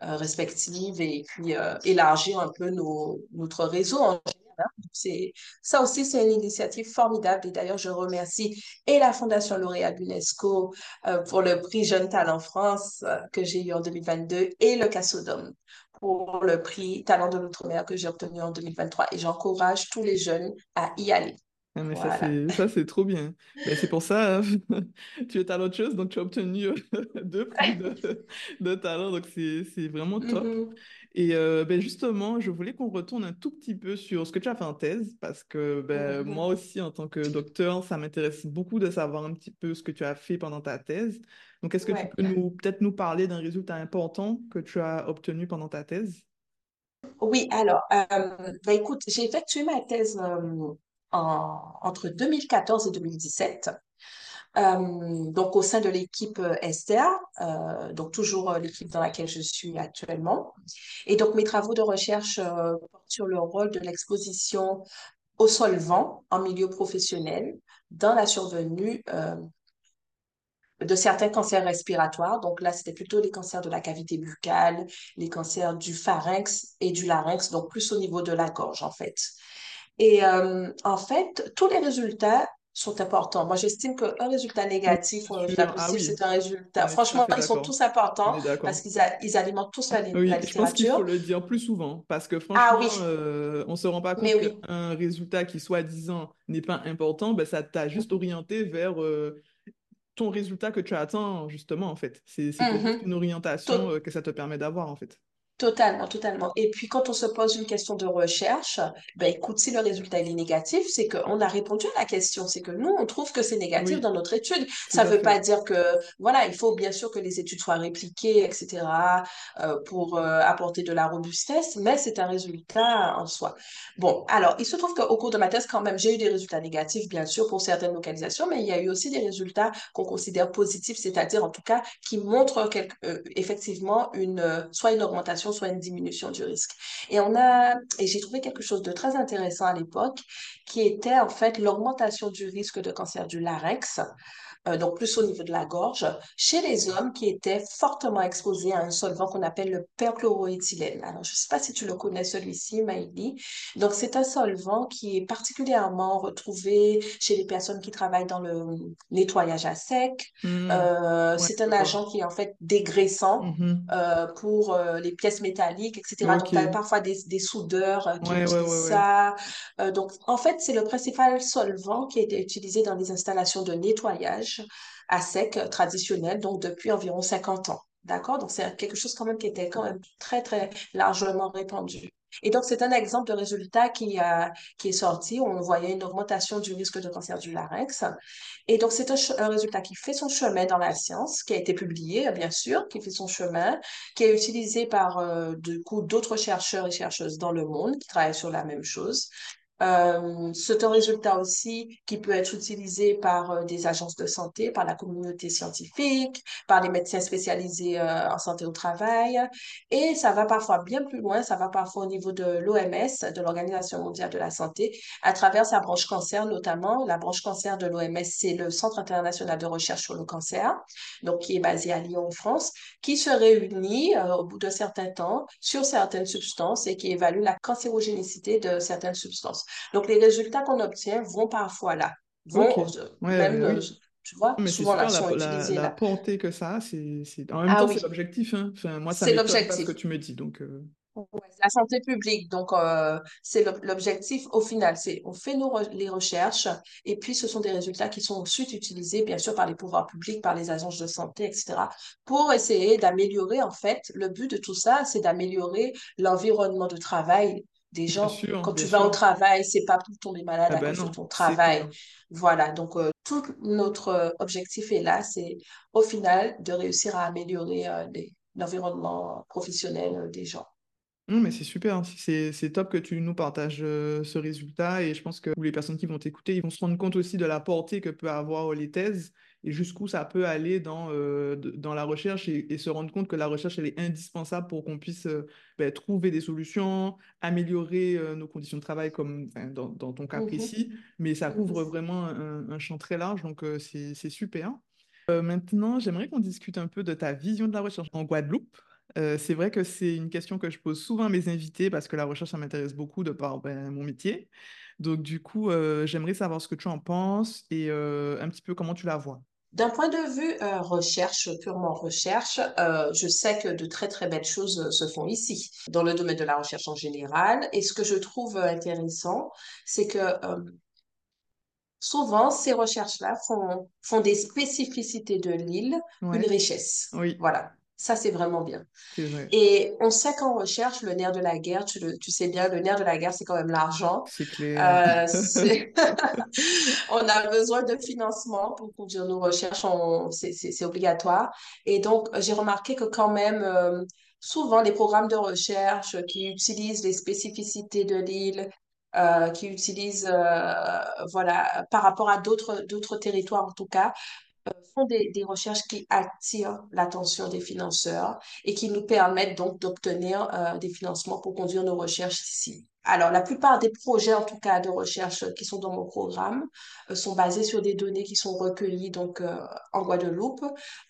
respectives et puis élargir un peu notre réseau en général. Ça aussi, c'est une initiative formidable. Et d'ailleurs, je remercie et la Fondation lauréat d'UNESCO euh, pour le prix Jeune Talent France que j'ai eu en 2022 et le Cassodom pour le prix Talent de l'Outre-mer que j'ai obtenu en 2023 et j'encourage tous les jeunes à y aller. Ah, mais ça, Voilà. c'est ça, c'est trop bien. Ben, c'est pour ça, <laughs> tu es talent chose, donc tu as obtenu euh, <laughs> deux prix de, <laughs> de talent, donc c'est c'est vraiment top. Mhm. Et euh, ben, justement, je voulais qu'on retourne un tout petit peu sur ce que tu as fait en thèse, parce que ben, moi Mhm. aussi, en tant que docteur, ça m'intéresse beaucoup de savoir un petit peu ce que tu as fait pendant ta thèse. Donc, est-ce que tu Ouais. peux nous peut-être nous parler d'un résultat important que tu as obtenu pendant ta thèse? Oui, alors, euh, ben écoute, j'ai effectué ma thèse euh, en, entre 2014 et 2017. Euh, donc, au sein de l'équipe euh, Esther, euh, donc toujours euh, l'équipe dans laquelle je suis actuellement. Et donc, mes travaux de recherche euh, portent sur le rôle de l'exposition aux solvants en milieu professionnel dans la survenue euh, de certains cancers respiratoires. Donc là, c'était plutôt les cancers de la cavité buccale, les cancers du pharynx et du larynx, donc plus au niveau de la gorge, en fait. Et euh, en fait, tous les résultats sont importants. Moi, j'estime qu'un résultat négatif ou un c'est résultat. Ah positif, oui, c'est un résultat. Franchement, ils sont tous importants parce qu'ils a- ils alimentent tous la, la Oui, je pense qu'il faut littérature. le dire plus souvent parce que Ah oui, franchement, euh, on se rend pas compte oui. qu'un résultat qui soi-disant n'est pas important, ben, ça t'a juste orienté vers euh, ton résultat que tu attends justement en fait. C'est, Mhm. une orientation euh, que ça te permet d'avoir en fait. Totalement, totalement. Et puis, quand on se pose une question de recherche, ben écoute, si le résultat il est négatif, c'est qu'on a répondu à la question. C'est que nous, on trouve que c'est négatif dans notre étude. Ça ne veut pas dire que, voilà, il faut bien sûr que les études soient répliquées, etc., euh, pour euh, apporter de la robustesse, mais c'est un résultat en soi. Bon, alors, il se trouve qu'au cours de ma thèse, quand même, j'ai eu des résultats négatifs, bien sûr, pour certaines localisations, mais il y a eu aussi des résultats qu'on considère positifs, c'est-à-dire, en tout cas, qui montrent quelque- euh, effectivement une, soit une augmentation, soit une diminution du risque. Et et j'ai trouvé quelque chose de très intéressant à l'époque, qui était en fait l'augmentation du risque de cancer du larynx euh, donc plus au niveau de la gorge, chez les hommes qui étaient fortement exposés à un solvant qu'on appelle le perchloroéthylène. Alors, je ne sais pas si tu le connais celui-ci, Maïli. Donc, c'est un solvant qui est particulièrement retrouvé chez les personnes qui travaillent dans le nettoyage à sec. Hmm, Euh, Ouais, c'est un agent qui est en fait dégraissant. Mhm. euh, pour euh, les pièces métalliques, etc. Donc, tu as parfois des, des soudeurs qui ouais, utilisent ça. Donc, en fait, c'est le principal solvant qui a été utilisé dans les installations de nettoyage à sec euh, traditionnelles, donc depuis environ 50 ans. D'accord? Donc, c'est quelque chose quand même qui était quand même très, très largement répandu. Et donc, c'est un exemple de résultat qui, a, qui est sorti. On voyait une augmentation du risque de cancer du larynx. Et donc, c'est un, résultat qui fait son chemin dans la science, qui a été publié, euh, bien sûr, qui fait son chemin, qui est utilisé par, euh, du coup, d'autres chercheurs et chercheuses dans le monde qui travaillent sur la même chose. Euh, c'est un résultat aussi qui peut être utilisé par euh, des agences de santé, par la communauté scientifique, par les médecins spécialisés euh, en santé au travail. Et ça va parfois bien plus loin, ça va parfois au niveau de l'OMS, de l'Organisation mondiale de la santé, à travers sa branche cancer notamment. La branche cancer de l'OMS, c'est le Centre international de recherche sur le cancer, donc qui est basé à Lyon, en France, qui se réunit au bout d'un certain temps sur certaines substances et qui évalue la cancérogénicité de certaines substances. Donc, les résultats qu'on obtient vont parfois là. Vont, Ok. euh, Ouais, même, ouais, euh, oui. tu vois, Mais souvent là, sont la, la, utilisés la là. portée que ça a. C'est, c'est... En même Ah temps, c'est l'objectif, hein. Enfin, moi, ça c'est m'étonne pas ce l'objectif. que tu me dis. Donc, euh, La santé publique, donc euh, c'est l'ob- l'objectif au final, c'est on fait nos re- les recherches et puis ce sont des résultats qui sont ensuite utilisés bien sûr par les pouvoirs publics, par les agences de santé, etc. pour essayer d'améliorer en fait, le but de tout ça, c'est d'améliorer l'environnement de travail des gens. sûr, Quand tu vas au travail, c'est pas pour tomber malade Ah à ben cause de ton travail. Voilà, donc euh, tout notre euh, objectif est là, c'est au final de réussir à améliorer euh, les- l'environnement professionnel euh, des gens. Non, mais c'est super, hein. c'est c'est top que tu nous partages ce résultat et je pense que les personnes qui vont t'écouter, ils vont se rendre compte aussi de la portée que peut avoir les thèses et jusqu'où ça peut aller dans, euh, dans la recherche et, et se rendre compte que la recherche, elle est indispensable pour qu'on puisse euh, ben, trouver des solutions, améliorer euh, nos conditions de travail comme enfin, dans, dans ton cas précis, mais ça couvre vraiment un, un champ très large, donc c'est super. Maintenant, j'aimerais qu'on discute un peu de ta vision de la recherche en Guadeloupe. Euh, c'est vrai que c'est une question que je pose souvent à mes invités parce que la recherche, ça m'intéresse beaucoup de par ben, mon métier. Donc, du coup, euh, j'aimerais savoir ce que tu en penses et euh, un petit peu comment tu la vois. D'un point de vue euh, recherche, purement recherche, euh, je sais que de très très belles choses euh, se font ici, dans le domaine de la recherche en général. Et ce que je trouve euh, intéressant, c'est que euh, souvent ces recherches-là font, font des spécificités de l'île une richesse. oui, Voilà, ça c'est vraiment bien. vrai, Et on sait qu'en recherche, le nerf de la guerre, tu, le, tu sais bien, le nerf de la guerre, c'est quand même l'argent. c'est clair. Euh, <laughs> <laughs> On a besoin de financement pour conduire nos recherches, on- c'est obligatoire. Et donc, j'ai remarqué que quand même, euh, souvent, les programmes de recherche qui utilisent les spécificités de l'île, euh, qui utilisent, euh, voilà, par rapport à d'autres territoires en tout cas, font des, des recherches qui attirent l'attention des financeurs et qui nous permettent donc d'obtenir euh, des financements pour conduire nos recherches ici. Alors, la plupart des projets, en tout cas, de recherche qui sont dans mon programme, euh, sont basés sur des données qui sont recueillies donc euh, en Guadeloupe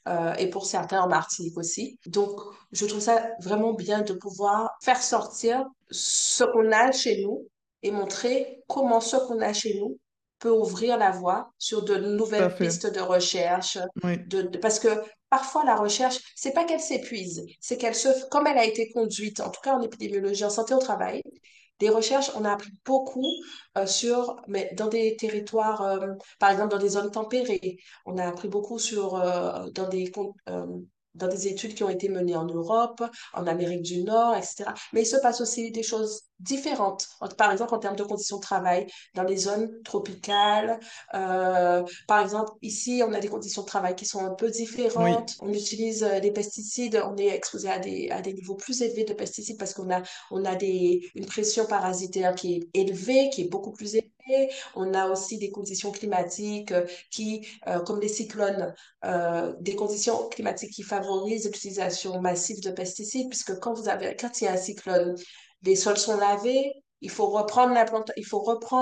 euh, et pour certains en Martinique aussi. Donc, je trouve ça vraiment bien de pouvoir faire sortir ce qu'on a chez nous et montrer comment ce qu'on a chez nous peut ouvrir la voie sur de nouvelles pistes de recherche, Oui, de, de- parce que parfois la recherche, c'est pas qu'elle s'épuise, c'est qu'elle se, comme elle a été conduite, en tout cas en épidémiologie, en santé au travail, des recherches, on a appris beaucoup euh, sur, mais dans des territoires, euh, par exemple dans des zones tempérées, on a appris beaucoup sur, euh, dans des, dans des études qui ont été menées en Europe, en Amérique du Nord, etc. Mais il se passe aussi des choses différentes. Par exemple, en termes de conditions de travail, dans les zones tropicales, euh, par exemple, ici, on a des conditions de travail qui sont un peu oui, différentes. On utilise euh, des pesticides, on est exposé à des, à des niveaux plus élevés de pesticides parce qu'on a, on a des, une pression parasitaire qui est élevée, qui est beaucoup plus élevée. On a aussi des conditions climatiques euh, qui, euh, comme les cyclones, euh, des conditions climatiques qui favorisent l'utilisation massive de pesticides, puisque quand vous avez, quand il y a un cyclone, les sols sont lavés, il faut reprendre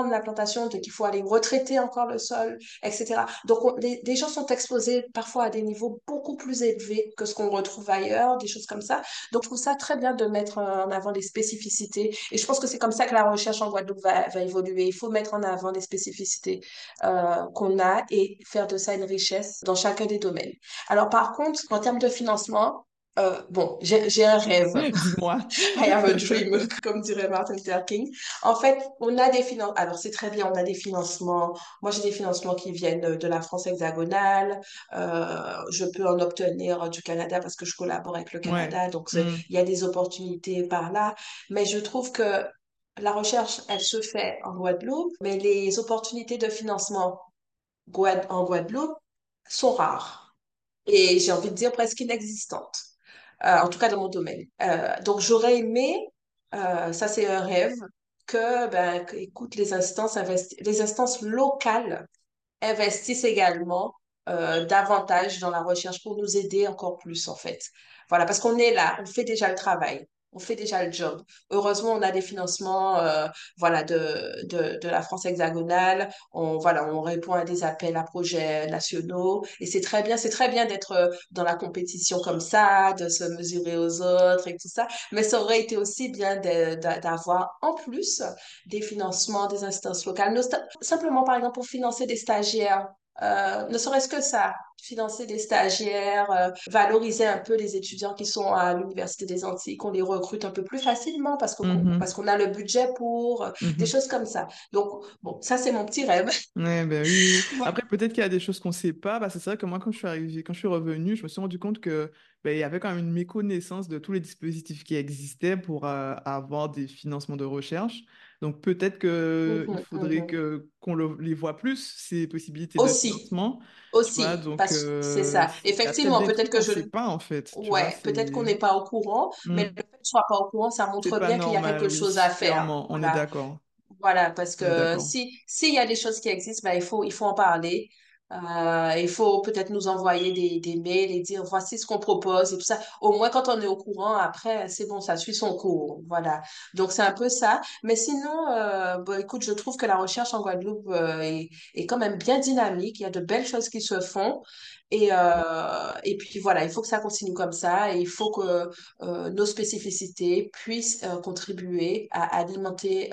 la plantation, donc il faut aller retraiter encore le sol, etc. Donc, on- les, gens sont exposés parfois à des niveaux beaucoup plus élevés que ce qu'on retrouve ailleurs, des choses comme ça. Donc, je trouve ça très bien de mettre en avant les spécificités. Et je pense que c'est comme ça que la recherche en Guadeloupe va, va évoluer. Il faut mettre en avant les spécificités euh, qu'on a et faire de ça une richesse dans chacun des domaines. Alors, par contre, en termes de financement, euh, bon, j'ai un rêve. <laughs> dis-moi. I have a dream, <laughs> comme dirait Martin Luther King. En fait, on a des financements. Alors, c'est très bien, on a des financements. Moi, j'ai des financements qui viennent de la France hexagonale. Euh, je peux en obtenir du Canada parce que je collabore avec le Ouais. Canada. Donc, Hmm. il y a des opportunités par là. Mais je trouve que la recherche, elle se fait en Guadeloupe, mais les opportunités de financement en Guadeloupe sont rares. Et j'ai envie de dire presque inexistantes euh, en tout cas dans mon domaine. Euh, donc j'aurais aimé, euh, ça c'est un rêve, que, ben, écoute, les instances, les instances locales investissent également euh, davantage dans la recherche pour nous aider encore plus, en fait. Voilà, parce qu'on est là, on fait déjà le travail on fait déjà le job. Heureusement, on a des financements euh, voilà, de, de, de, la France hexagonale. On, voilà, on répond à des appels à projets nationaux. Et c'est très bien, c'est très bien d'être euh, dans la compétition comme ça, de se mesurer aux autres et tout ça. Mais ça aurait été aussi bien d'avoir en plus des financements des instances locales. Simplement, par exemple, pour financer des stagiaires euh, ne serait-ce que ça, financer des stagiaires, euh, valoriser un peu les étudiants qui sont à l'Université des Antilles, qu'on les recrute un peu plus facilement parce qu'on parce qu'on a le budget pour, euh, des Mhm. choses comme ça. Donc, bon, ça, c'est mon petit rêve. Ouais, ben oui. <laughs> Après, peut-être qu'il y a des choses qu'on sait pas. Bah, c'est vrai que moi, quand je suis quand je suis revenu, je me suis rendu compte que ben, il y avait quand même une méconnaissance de tous les dispositifs qui existaient pour avoir des financements de recherche. Donc, peut-être que il Mhm, faudrait mhm. que qu'on le- les voit plus, ces possibilités Aussi, vois, aussi, donc que c'est euh, ça. Effectivement, peut-être que je, sait pas, en fait. Ouais, peut-être qu'on n'est pas au courant, mais le fait qu'on soit pas au courant, ça montre bien qu'il y a quelque chose à faire. clairement, on est d'accord. Voilà, parce que si s'il y a des choses qui existent, ben, il faut, il faut en parler. Euh, il faut peut-être nous envoyer des, des mails et dire voici ce qu'on propose et tout ça. Au moins, quand on est au courant, après, c'est bon, ça suit son cours. Voilà. Donc, c'est un peu ça. Mais sinon, euh, bon, écoute, je trouve que la recherche en Guadeloupe euh, est, est quand même bien dynamique. Il y a de belles choses qui se font. Et, euh, et puis voilà, il faut que ça continue comme ça et il faut que euh, nos spécificités puissent contribuer à alimenter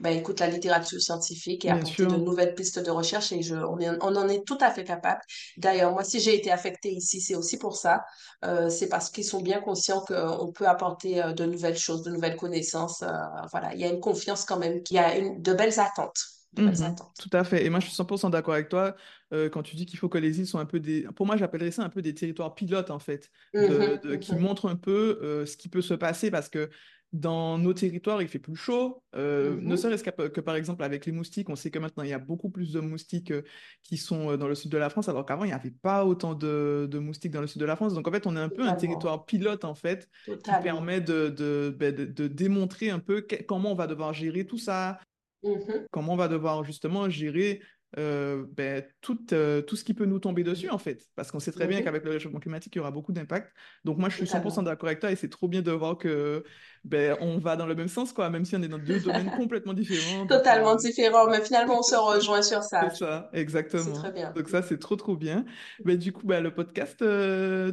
ben, écoute, la littérature scientifique et Bien apporter de nouvelles pistes de recherche et je, on, est- on en est tout à fait capable. D'ailleurs, moi, si j'ai été affectée ici, c'est aussi pour ça. Euh, c'est parce qu'ils sont bien conscients qu'on peut apporter euh, de nouvelles choses, de nouvelles connaissances. Euh, voilà, il y a une confiance quand même, il y a une, de belles attentes. De belles attentes. tout à fait. Et moi, je suis 100% d'accord avec toi euh, quand tu dis qu'il faut que les îles soient un peu des... Pour moi, j'appellerais ça un peu des territoires pilotes, en fait, de, Mhm, de- qui montrent un peu ce qui peut se passer parce que dans nos territoires, il fait plus chaud. Euh, ne mhm. serait-ce que, que, par exemple, avec les moustiques, on sait que maintenant, il y a beaucoup plus de moustiques euh, qui sont euh, dans le sud de la France, alors qu'avant, il n'y avait pas autant de, de moustiques dans le sud de la France. Donc, en fait, on est un peu un territoire pilote, en fait, qui permet de, de, ben, de- de démontrer un peu que- comment on va devoir gérer tout ça Mhm, comment on va devoir justement gérer euh, ben, tout, euh, tout ce qui peut nous tomber dessus, en fait. Parce qu'on sait très bien mhm. qu'avec le réchauffement climatique, il y aura beaucoup d'impact. Donc moi, je suis 100% Totalement. d'accord avec toi et c'est trop bien de voir que ben, on va dans le même sens, quoi, même si on est dans deux domaines <laughs> complètement différents. Donc Totalement euh, différent, mais finalement, on se rejoint sur c'est ça. ça, C'est très exactement. bien. Donc ça, c'est trop, trop bien. Ben, du coup, ben, le podcast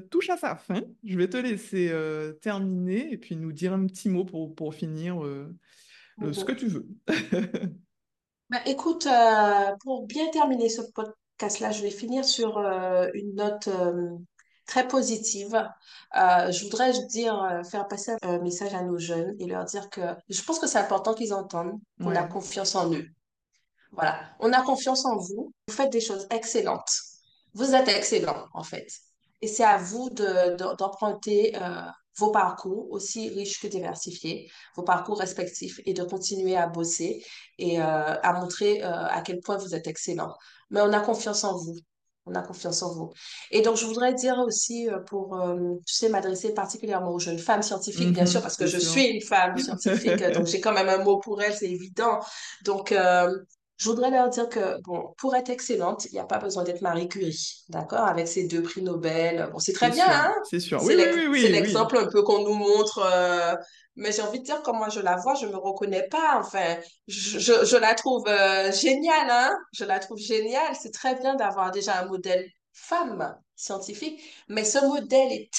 touche à sa fin. Je vais te laisser terminer et puis nous dire un petit mot pour, pour finir ce que Mhm. tu veux. <laughs> Bah, écoute, euh, pour bien terminer ce podcast-là, je vais finir sur euh, une note euh, très positive. Euh, je voudrais dire, euh, faire passer un message à nos jeunes et leur dire que je pense que c'est important qu'ils entendent qu'on a Ouais. confiance en eux. Voilà, on a confiance en vous. Vous faites des choses excellentes. Vous êtes excellent, en fait. Et c'est à vous de, de- d'emprunter euh, vos parcours, aussi riches que diversifiés, vos parcours respectifs, et de continuer à bosser et euh, à montrer euh, à quel point vous êtes excellent. Mais on a confiance en vous. On a confiance en vous. Et donc, je voudrais dire aussi, euh, pour, euh, tu sais, m'adresser particulièrement aux jeunes femmes scientifiques, bien sûr, Mhm, parce que je sûr. suis une femme scientifique, <laughs> donc j'ai quand même un mot pour elles, c'est évident. Donc, je voudrais leur dire que, bon, pour être excellente, il n'y a pas besoin d'être Marie Curie, d'accord? Avec ses deux prix Nobel. Bon, c'est très C'est bien, sûr, hein? c'est sûr. Oui, C'est oui, oui, c'est oui, oui. l'exemple un peu qu'on nous montre. euh, mais j'ai envie de dire, comme moi je la vois, je me reconnais pas. Enfin, je, je, je la trouve euh, géniale, hein? Je la trouve géniale. C'est très bien d'avoir déjà un modèle femme scientifique, mais ce modèle est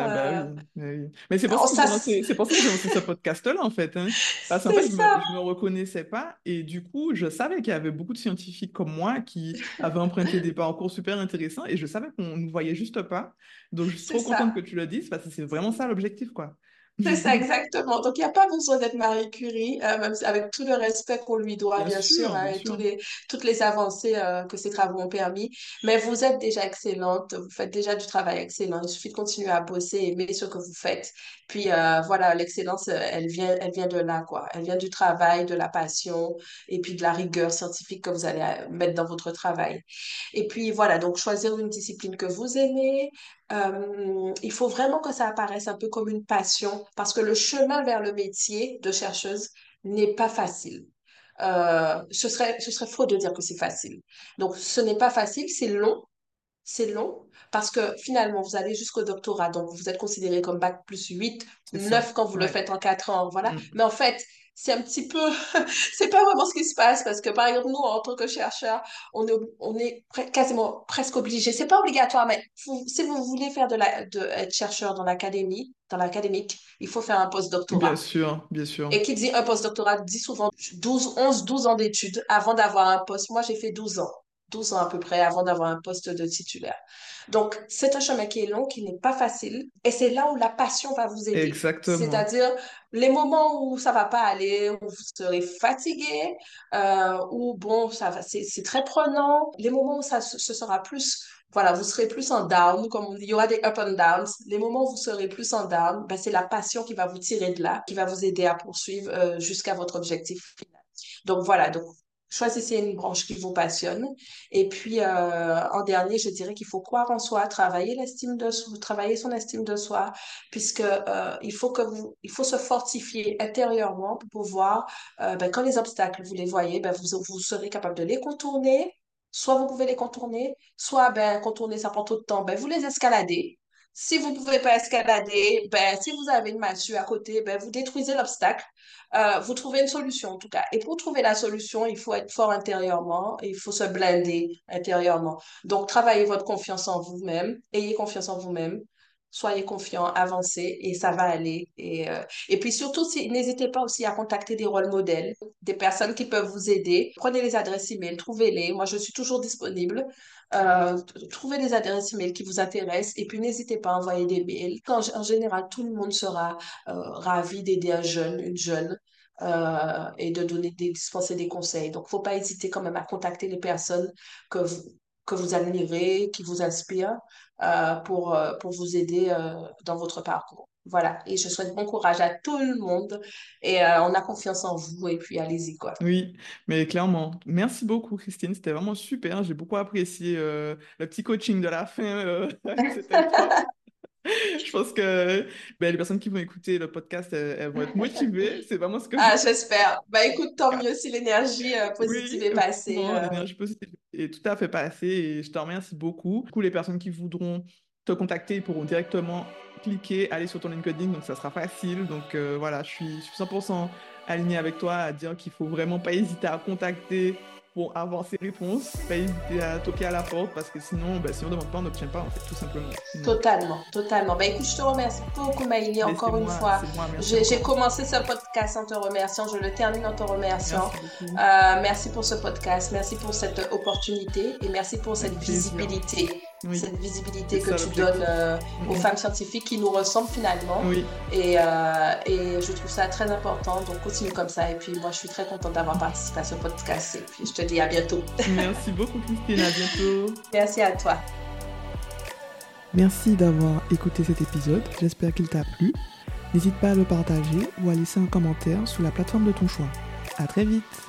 Ah bah oui, euh, bah oui. Mais c'est pour ça que j'ai lancé, c'est pour ça que j'ai lancé ce podcast-là, en fait. hein. Parce qu'en fait, je me, je me reconnaissais pas et du coup, je savais qu'il y avait beaucoup de scientifiques comme moi qui avaient emprunté des parcours super intéressants et je savais qu'on ne voyait juste pas. Donc, je suis trop contente que tu le dises parce que c'est vraiment ça l'objectif, quoi. C'est ça, exactement. Donc, il n'y a pas besoin d'être Marie Curie, euh, même avec tout le respect qu'on lui doit, Bien bien sûr, sûr, hein, bien et tous les, toutes les avancées euh, que ces travaux ont permis. Mais vous êtes déjà excellente, vous faites déjà du travail excellent. Il suffit de continuer à bosser, aimer ce que vous faites. Puis, euh, voilà, l'excellence, euh, elle vient, elle vient de là, quoi. Elle vient du travail, de la passion, et puis de la rigueur scientifique que vous allez mettre dans votre travail. Et puis, voilà, donc choisir une discipline que vous aimez, euh, il faut vraiment que ça apparaisse un peu comme une passion parce que le chemin vers le métier de chercheuse, n'est pas facile. Euh, ce serait, ce serait faux de dire que c'est facile. Donc, ce n'est pas facile, c'est long, c'est long parce que finalement, vous allez jusqu'au doctorat, donc vous êtes considéré comme bac plus 8, 9 quand vous le faites en 4 ans, voilà. Mm. Mais en fait, c'est un petit peu, <laughs> c'est pas vraiment ce qui se passe parce que par exemple, nous, en tant que chercheurs, on est, on est quasiment presque obligé, c'est pas obligatoire, mais si vous voulez faire de la, de, être chercheur dans l'académie, dans l'académique, il faut faire un post-doctorat. Bien sûr, bien sûr. Et qui dit un post-doctorat dit souvent 12, 11, 12 ans d'études avant d'avoir un poste. Moi, j'ai fait 12 ans. 12 ans à peu près avant d'avoir un poste de titulaire. Donc, c'est un chemin qui est long, qui n'est pas facile, et c'est là où la passion va vous aider. Exactement. C'est-à-dire les moments où ça va pas aller, où vous serez fatigué, euh, où bon, ça va, c'est très prenant. Les moments où ça ce sera plus, voilà, vous serez plus en down, comme on dit, il y aura des up and downs. Les moments où vous serez plus en down, ben, c'est la passion qui va vous tirer de là, qui va vous aider à poursuivre euh, jusqu'à votre objectif final. Donc voilà, donc choisissez une branche qui vous passionne. Et puis, euh, en dernier, je dirais qu'il faut croire en soi, travailler l'estime de travailler son estime de soi, puisque euh, il faut que vous, il faut se fortifier intérieurement pour pouvoir, euh, ben, quand les obstacles, vous les voyez, ben, vous, vous serez capable de les contourner. Soit vous pouvez les contourner, soit ben, contourner, ça prend trop de temps, ben, vous les escaladez. Si vous ne pouvez pas escalader, ben, si vous avez une massue à côté, ben, vous détruisez l'obstacle. Euh, vous trouvez une solution en tout cas. Et pour trouver la solution, il faut être fort intérieurement, il faut se blinder intérieurement. Donc, travaillez votre confiance en vous-même, ayez confiance en vous-même, soyez confiant, avancez et ça va aller. Et, euh, et puis surtout, si, n'hésitez pas aussi à contacter des rôles modèles, des personnes qui peuvent vous aider. Prenez les adresses email, trouvez-les. Moi, je suis toujours disponible. Euh, trouvez des adresses email qui vous intéressent et puis n'hésitez pas à envoyer des mails. En, général, tout le monde sera euh, ravi d'aider un jeune, une jeune. Euh, et de donner des, dispenser des conseils. Donc, faut pas hésiter quand même à contacter les personnes que vous, que vous admirez, qui vous inspirent pour, vous aider dans votre parcours. Voilà, et je souhaite bon courage à tout le monde et on a confiance en vous et puis allez-y quoi. Oui, mais clairement, merci beaucoup Christine, c'était vraiment super, j'ai beaucoup apprécié le petit coaching de la fin, <laughs> <laughs> je pense que ben, les personnes qui vont écouter le podcast, elles, vont être motivées. C'est vraiment ce que Ah, j'espère. Bah écoute, tant mieux si l'énergie positive est passée. L'énergie positive est tout à fait passée et je te remercie beaucoup. Du coup, les personnes qui voudront te contacter pourront directement cliquer, aller sur ton LinkedIn, donc ça sera facile. Donc euh, voilà, je suis, je suis 100% aligné avec toi à dire qu'il faut vraiment pas hésiter à contacter pour avoir ces réponses, pas hésiter à toquer à la porte parce que sinon, bah, si on ne demande pas, on n'obtient pas, en fait, tout simplement. Totalement, totalement. Bah, écoute, je te remercie beaucoup, Maïli, encore une fois. J'ai commencé ce podcast en te remerciant, je le termine en te remerciant. Merci, euh, merci pour ce podcast, merci pour cette opportunité et merci pour cette visibilité cette visibilité que tu donnes euh, aux femmes scientifiques qui nous ressemblent finalement. Et, euh, et, je trouve ça très important. Donc continue comme ça. Et puis moi, je suis très contente d'avoir participé à ce podcast. Et puis je te dis à bientôt. <laughs> Merci beaucoup, Christine. À bientôt. Merci à toi. Merci d'avoir écouté cet épisode. J'espère qu'il t'a plu. N'hésite pas à le partager ou à laisser un commentaire sous la plateforme de ton choix. À très vite.